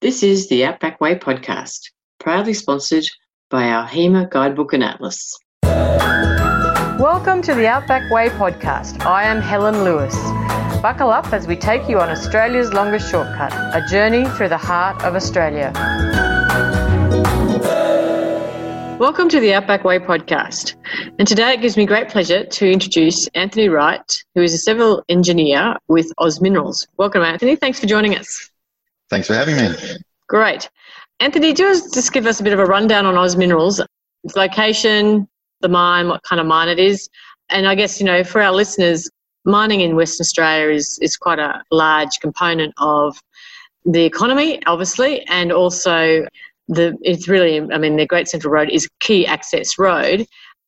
This is the Outback Way podcast, proudly sponsored by our HEMA guidebook and atlas. Welcome to the Outback Way podcast. I am Helen Lewis. Buckle up as we take you on Australia's longest shortcut, a journey through the heart of Australia. Welcome to the Outback Way podcast. And today it gives me great pleasure to introduce Anthony Wright, who is a civil engineer with Oz Minerals. Welcome, Anthony. Thanks for joining us. Thanks for having me. Great. Anthony, do you just give us a bit of a rundown on Oz Minerals, its location, the mine, what kind of mine it is? And I guess, you know, for our listeners, mining in Western Australia is, is quite a large component of the economy, obviously, and also the it's really, I mean, the Great Central Road is key access road.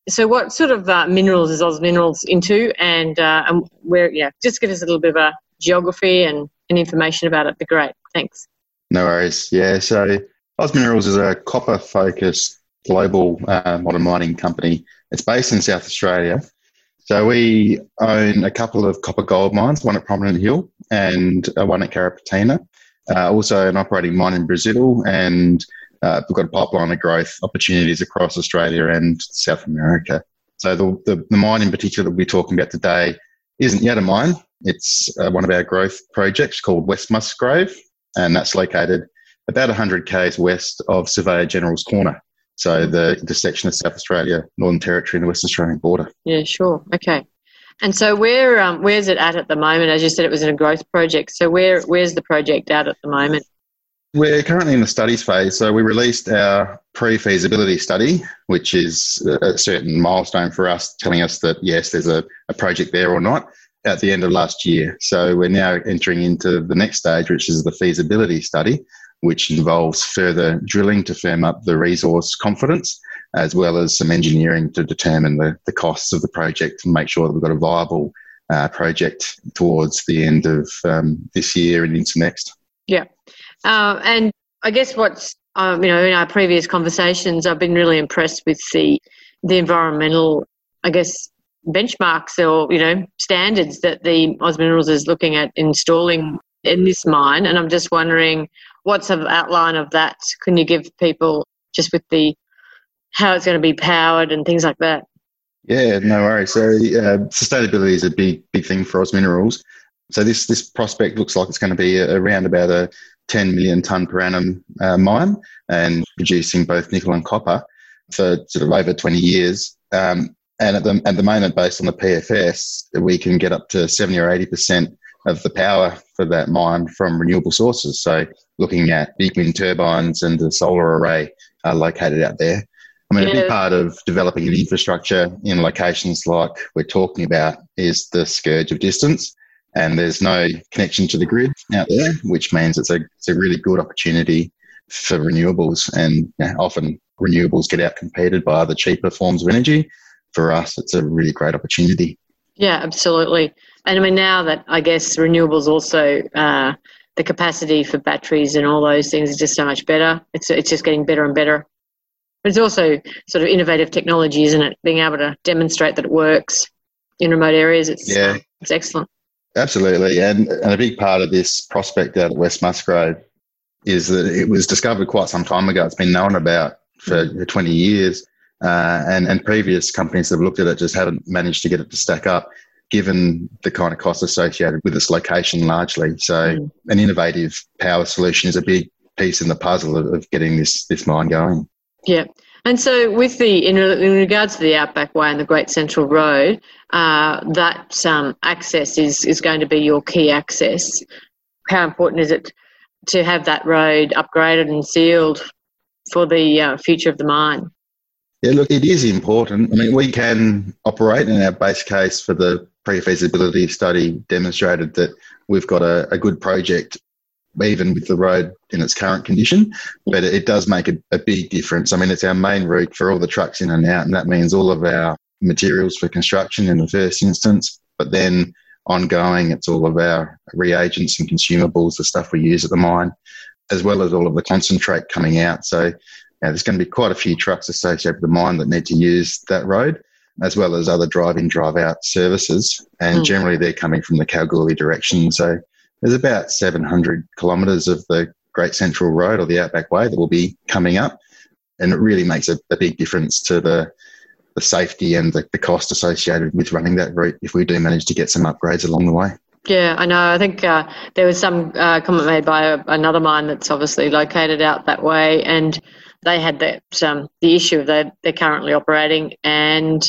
So, what sort of uh, minerals is Oz Minerals into, and uh, and where? Yeah, just give us a little bit of a geography and, and information about it. Be great. Thanks. No worries. Yeah, so Oz Minerals is a copper focused global uh, modern mining company. It's based in South Australia. So we own a couple of copper gold mines, one at Prominent Hill and uh, one at Carrapateena. Uh, also, an operating mine in Brazil, and uh, we've got a pipeline of growth opportunities across Australia and South America. So the, the, the mine in particular that we're talking about today isn't yet a mine. It's uh, one of our growth projects called West Musgrave, and that's located about 100 k's west of Surveyor General's Corner. So the intersection of South Australia, Northern Territory, and the West Australian border. Yeah, sure. Okay. And so where um, where's it at at the moment? As you said, it was in a growth project. So where where's the project at at the moment? We're currently in the studies phase. So we released our pre-feasibility study, which is a certain milestone for us, telling us that yes, there's a, a project there or not at the end of last year. So we're now entering into the next stage, which is the feasibility study, which involves further drilling to firm up the resource confidence, as well as some engineering to determine the, the costs of the project and make sure that we've got a viable uh, project towards the end of um, this year and into next. Yeah. Uh, and I guess what's, um, you know, in our previous conversations, I've been really impressed with the, the environmental, I guess, benchmarks or, you know, standards that the Oz Minerals is looking at installing in this mine. And I'm just wondering what's an outline of that? Can you give people just with the how it's going to be powered and things like that? Yeah, no worries. So uh, sustainability is a big big thing for Oz Minerals. So this this prospect looks like it's going to be around about a 10 million ton per annum uh, mine and producing both nickel and copper for sort of over 20 years. Um, and at the, at the moment, based on the PFS, we can get up to 70 or 80% of the power for that mine from renewable sources. So looking at big wind turbines and the solar array are located out there. I mean, yeah. a big part of developing an infrastructure in locations like we're talking about is the scourge of distance. And there's no connection to the grid out there, which means it's a, it's a really good opportunity for renewables. And you know, often renewables get out competed by other cheaper forms of energy. For us, it's a really great opportunity. Yeah, absolutely. And I mean, now that I guess renewables also, uh, the capacity for batteries and all those things is just so much better. It's, it's just getting better and better. But it's also sort of innovative technology, isn't it? Being able to demonstrate that it works in remote areas, it's, yeah. it's excellent. Absolutely. And, and a big part of this prospect out at West Musgrave is that it was discovered quite some time ago. It's been known about for 20 years. Uh, and, and previous companies that have looked at it just haven't managed to get it to stack up given the kind of costs associated with its location largely. So mm. an innovative power solution is a big piece in the puzzle of, of getting this, this mine going. Yeah. And so, with the in, in, regards to the Outback Way and the Great Central Road, uh, that um, access is is going to be your key access. How important is it to have that road upgraded and sealed for the uh, future of the mine? Yeah, look, it is important. I mean, we can operate in our base case for the pre-feasibility study demonstrated that we've got a, a good project even with the road in its current condition, but it does make a, a, big difference. I mean, it's our main route for all the trucks in and out, and that means all of our materials for construction in the first instance, but then ongoing, it's all of our reagents and consumables, the stuff we use at the mine, as well as all of the concentrate coming out. So there's going to be quite a few trucks associated with the mine that need to use that road, as well as other drive-in, drive-out services. And mm. generally, they're coming from the Kalgoorlie direction. So there's about 700 kilometres of the Great Central Road or the Outback Way that will be coming up. And it really makes a, a big difference to the, the safety and the, the cost associated with running that route if we do manage to get some upgrades along the way. Yeah, I know. I think uh, there was some uh, comment made by a, another mine that's obviously located out that way, and they had that um, the issue of that they're currently operating, and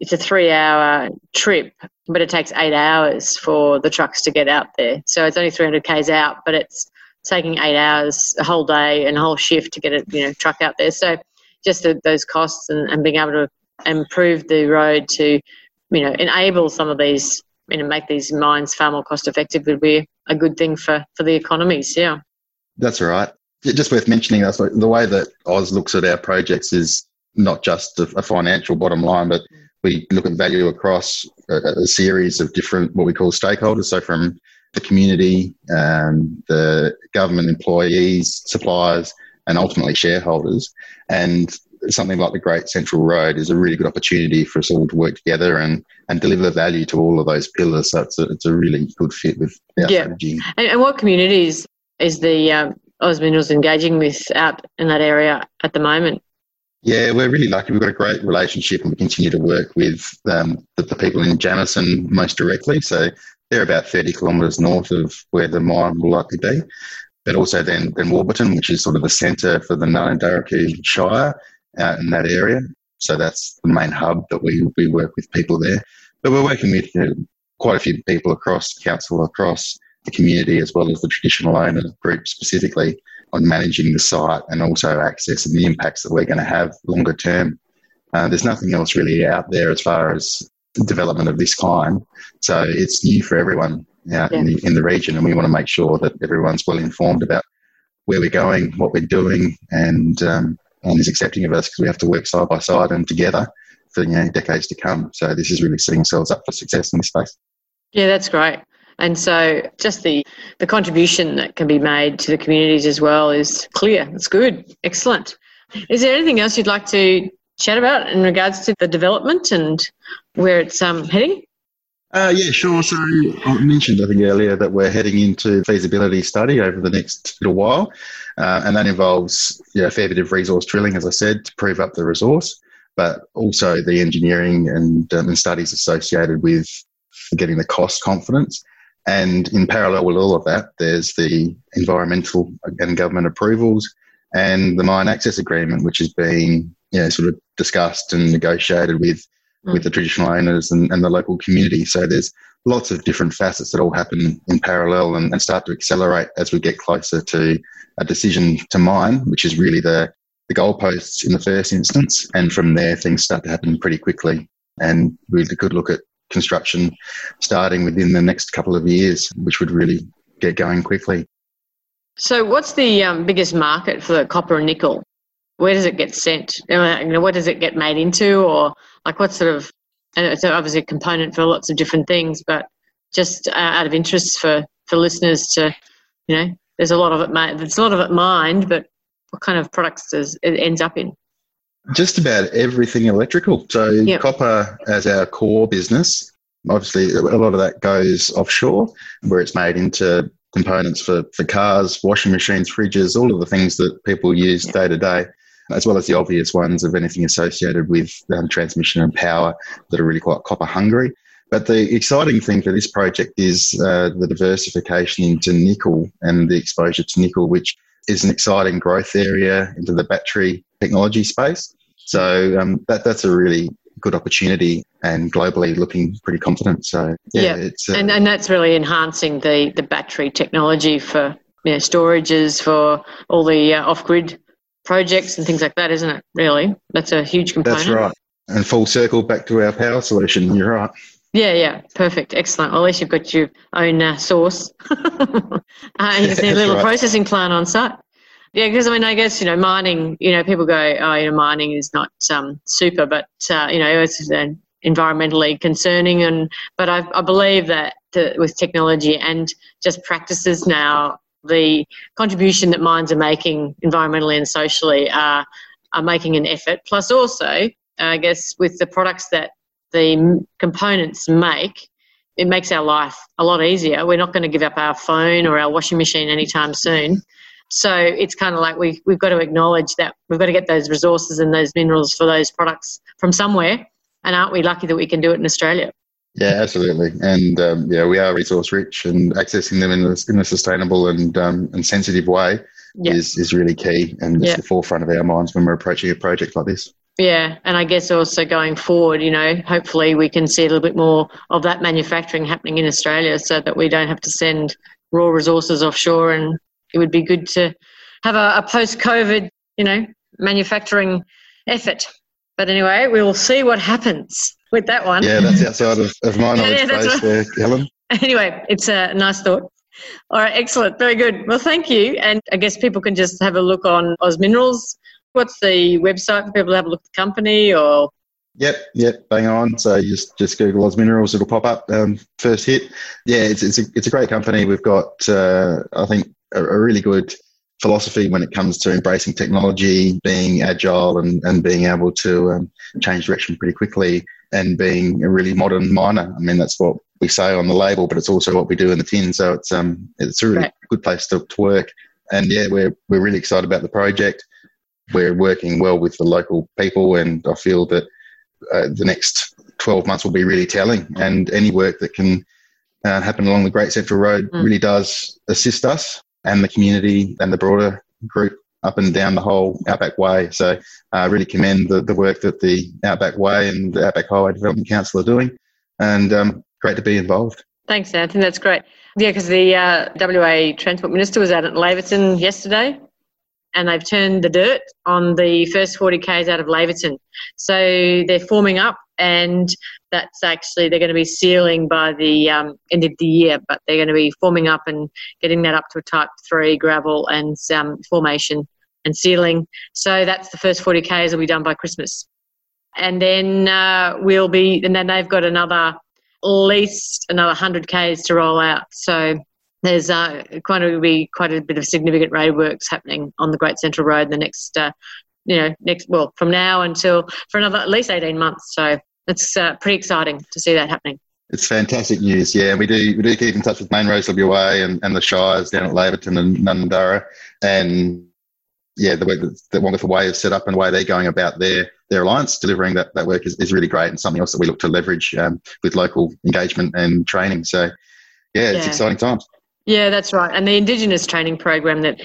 it's a three-hour trip, but it takes eight hours for the trucks to get out there. So it's only 300 k's out, but it's taking eight hours, a whole day, and a whole shift to get a you know truck out there. So just the, those costs and, and being able to improve the road to you know enable some of these you know, make these mines far more cost effective would be a good thing for, for the economies. Yeah. That's right. Just worth mentioning, that's like the way that Oz looks at our projects is not just a, a financial bottom line, but we look at value across a, a, series of different what we call stakeholders. So from the community, um, the government employees, suppliers, and ultimately shareholders. And something like the Great Central Road is a really good opportunity for us all to work together and, and deliver value to all of those pillars. So it's a, it's a really good fit with our yeah. strategy. And, and what communities is the um, Oz Minerals engaging with out in that area at the moment? Yeah, we're really lucky. We've got a great relationship and we continue to work with um, the, the, people in Jameson most directly. So they're about 30 kilometres north of where the mine will likely be. But also then, then Warburton, which is sort of the centre for the Ngaanyatjarraku Shire out in that area. So that's the main hub that we, we work with people there. But we're working with you know, quite a few people across council, across the community, as well as the traditional owner group specifically on managing the site and also access and the impacts that we're going to have longer term. Uh, there's nothing else really out there as far as development of this kind. So it's new for everyone out yeah. in, the, in the region, and we want to make sure that everyone's well informed about where we're going, what we're doing, and um, and is accepting of us because we have to work side by side and together for you know decades to come. So this is really setting ourselves up for success in this space. Yeah, that's great. And so just the, the contribution that can be made to the communities as well is clear. It's good. Excellent. Is there anything else you'd like to chat about in regards to the development and where it's um, heading? Uh, yeah, sure. So I mentioned, I think earlier, that we're heading into feasibility study over the next little while, uh, and that involves know, a fair bit of resource drilling, as I said, to prove up the resource, but also the engineering and, um, and studies associated with getting the cost confidence. And in parallel with all of that, there's the environmental and government approvals and the mine access agreement, which is being you know, sort of discussed and negotiated with mm. with the traditional owners and, and, the local community. So there's lots of different facets that all happen in parallel and, and start to accelerate as we get closer to a decision to mine, which is really the, the goalposts in the first instance. And from there, things start to happen pretty quickly. And we could look at construction starting within the next couple of years, which would really get going quickly. So, what's the um, biggest market for copper and nickel? Where does it get sent? You know, what does it get made into, or like what sort of? And it's obviously a component for lots of different things, but just uh, out of interest for for listeners to, you know, there's a lot of it. There's a lot of it mined, but what kind of products does it ends up in? Just about everything electrical. So yep. copper as our core business. Obviously, a lot of that goes offshore, where it's made into components for, for cars, washing machines, fridges, all of the things that people use day to day as well as the obvious ones of anything associated with um, transmission and power that are really quite copper hungry. But the exciting thing for this project is uh, the diversification into nickel and the exposure to nickel, which is an exciting growth area into the battery technology space. So um, that that's a really good opportunity and globally looking pretty confident. So yeah, yeah. it's uh, and and that's really enhancing the the battery technology for you know, storages for all the uh, off grid projects and things like that, isn't it? Really, that's a huge component. That's right. And full circle back to our power solution. You're right. Yeah, yeah, perfect, excellent. Well, at least you've got your own uh, source. uh, you a little right. processing plant on site. Yeah, because I mean, I guess you know, mining. You know, people go, "Oh, you know, mining is not um, super," but uh, you know, it's uh, environmentally concerning. And but I, I believe that the, with technology and just practices now, the contribution that mines are making environmentally and socially are, are making an effort. Plus, also, I guess, with the products that the components make, it makes our life a lot easier. We're not going to give up our phone or our washing machine anytime soon. So it's kind of like we, we've got to acknowledge that we've got to get those resources and those minerals for those products from somewhere. And aren't we lucky that we can do it in Australia? Yeah, absolutely. And um, yeah, we are resource rich, and accessing them in a, in a sustainable and um, and sensitive way yeah. is is really key, and it's yeah. the forefront of our minds when we're approaching a project like this. Yeah, and I guess also going forward, you know, hopefully we can see a little bit more of that manufacturing happening in Australia, so that we don't have to send raw resources offshore, and it would be good to have a, a post-COVID, you know, manufacturing effort. But anyway, we'll see what happens with that one. Yeah, that's outside of, of my knowledge yeah, base right. there, Helen. Anyway, it's a nice thought. All right, excellent. Very good. Well, thank you. And I guess people can just have a look on Oz Minerals. What's the website for people to have a look at the company or? Yep, yep, bang on. So just just Google Oz Minerals, it'll pop up. Um, first hit. Yeah, it's it's a, it's a great company. We've got uh, I think a, a really good philosophy when it comes to embracing technology, being agile, and, and being able to um, change direction pretty quickly, and being a really modern miner. I mean, that's what we say on the label, but it's also what we do in the tin. So it's um it's a really right. good place to, to work. And yeah, we're we're really excited about the project. We're working well with the local people, and I feel that uh, the next 12 months will be really telling. And any work that can uh, happen along the Great Central Road mm. really does assist us and the community and the broader group up and down the whole Outback Way. So I uh, really commend the, the work that the Outback Way and the Outback Highway Development Council are doing. And um, great to be involved. Thanks, Anthony. That's great. Yeah, because the uh, WA Transport Minister was out at Laverton yesterday and they've turned the dirt on the first 40 Ks out of Laverton. So they're forming up and that's actually they're going to be sealing by the um, end of the year, but they're going to be forming up and getting that up to a type three gravel and um, formation and sealing. So that's the first 40 k's will be done by Christmas, and then uh, we'll be and then they've got another at least another 100 k's to roll out. So there's uh, quite to be quite a bit of significant roadworks happening on the Great Central Road in the next. Uh, you know, next well, from now until for another at least eighteen months. So it's uh, pretty exciting to see that happening. It's fantastic news, yeah. We do we do keep in touch with Main Roads WA and, and the Shires down at Laverton and Nundara, and yeah, the way that the wonderful way is set up and the way they're going about their their alliance, delivering that, that work is, is really great and something else that we look to leverage um, with local engagement and training. So, yeah, it's yeah. exciting times. Yeah, that's right. And the Indigenous training program that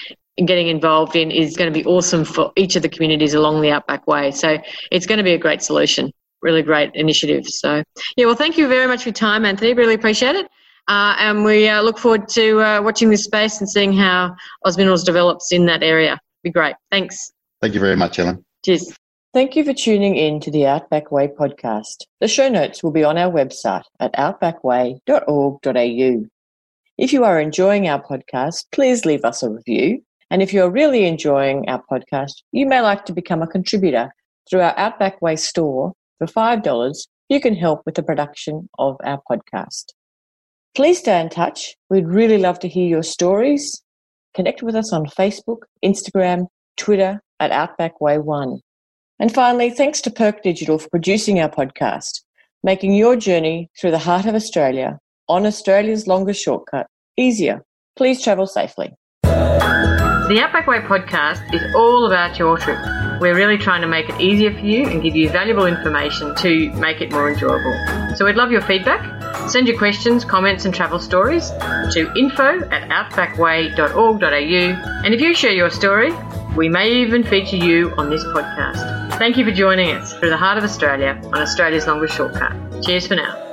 getting involved in is going to be awesome for each of the communities along the Outback Way. So it's going to be a great solution really great initiative. So, yeah, well, thank you very much for your time, Anthony. Really appreciate it. Uh, and we uh, look forward to uh, watching this space and seeing how Oz Minerals develops in that area. Be great. Thanks. Thank you very much, Ellen. Cheers. Thank you for tuning in to the Outback Way podcast. The show notes will be on our website at outbackway.org.au. If you are enjoying our podcast, please leave us a review. And if you're really enjoying our podcast, you may like to become a contributor through our Outback Way store for $5, you can help with the production of our podcast. Please stay in touch. We'd really love to hear your stories. Connect with us on Facebook, Instagram, Twitter at Outback Way One. And finally, thanks to Perk Digital for producing our podcast, making your journey through the heart of Australia on Australia's longest shortcut easier. Please travel safely. The Outback Way podcast is all about your trip. We're really trying to make it easier for you and give you valuable information to make it more enjoyable. So we'd love your feedback. Send your questions, comments, and travel stories to info at outbackway.org.au. And if you share your story, we may even feature you on this podcast. Thank you for joining us through the heart of Australia on Australia's longest shortcut. Cheers for now.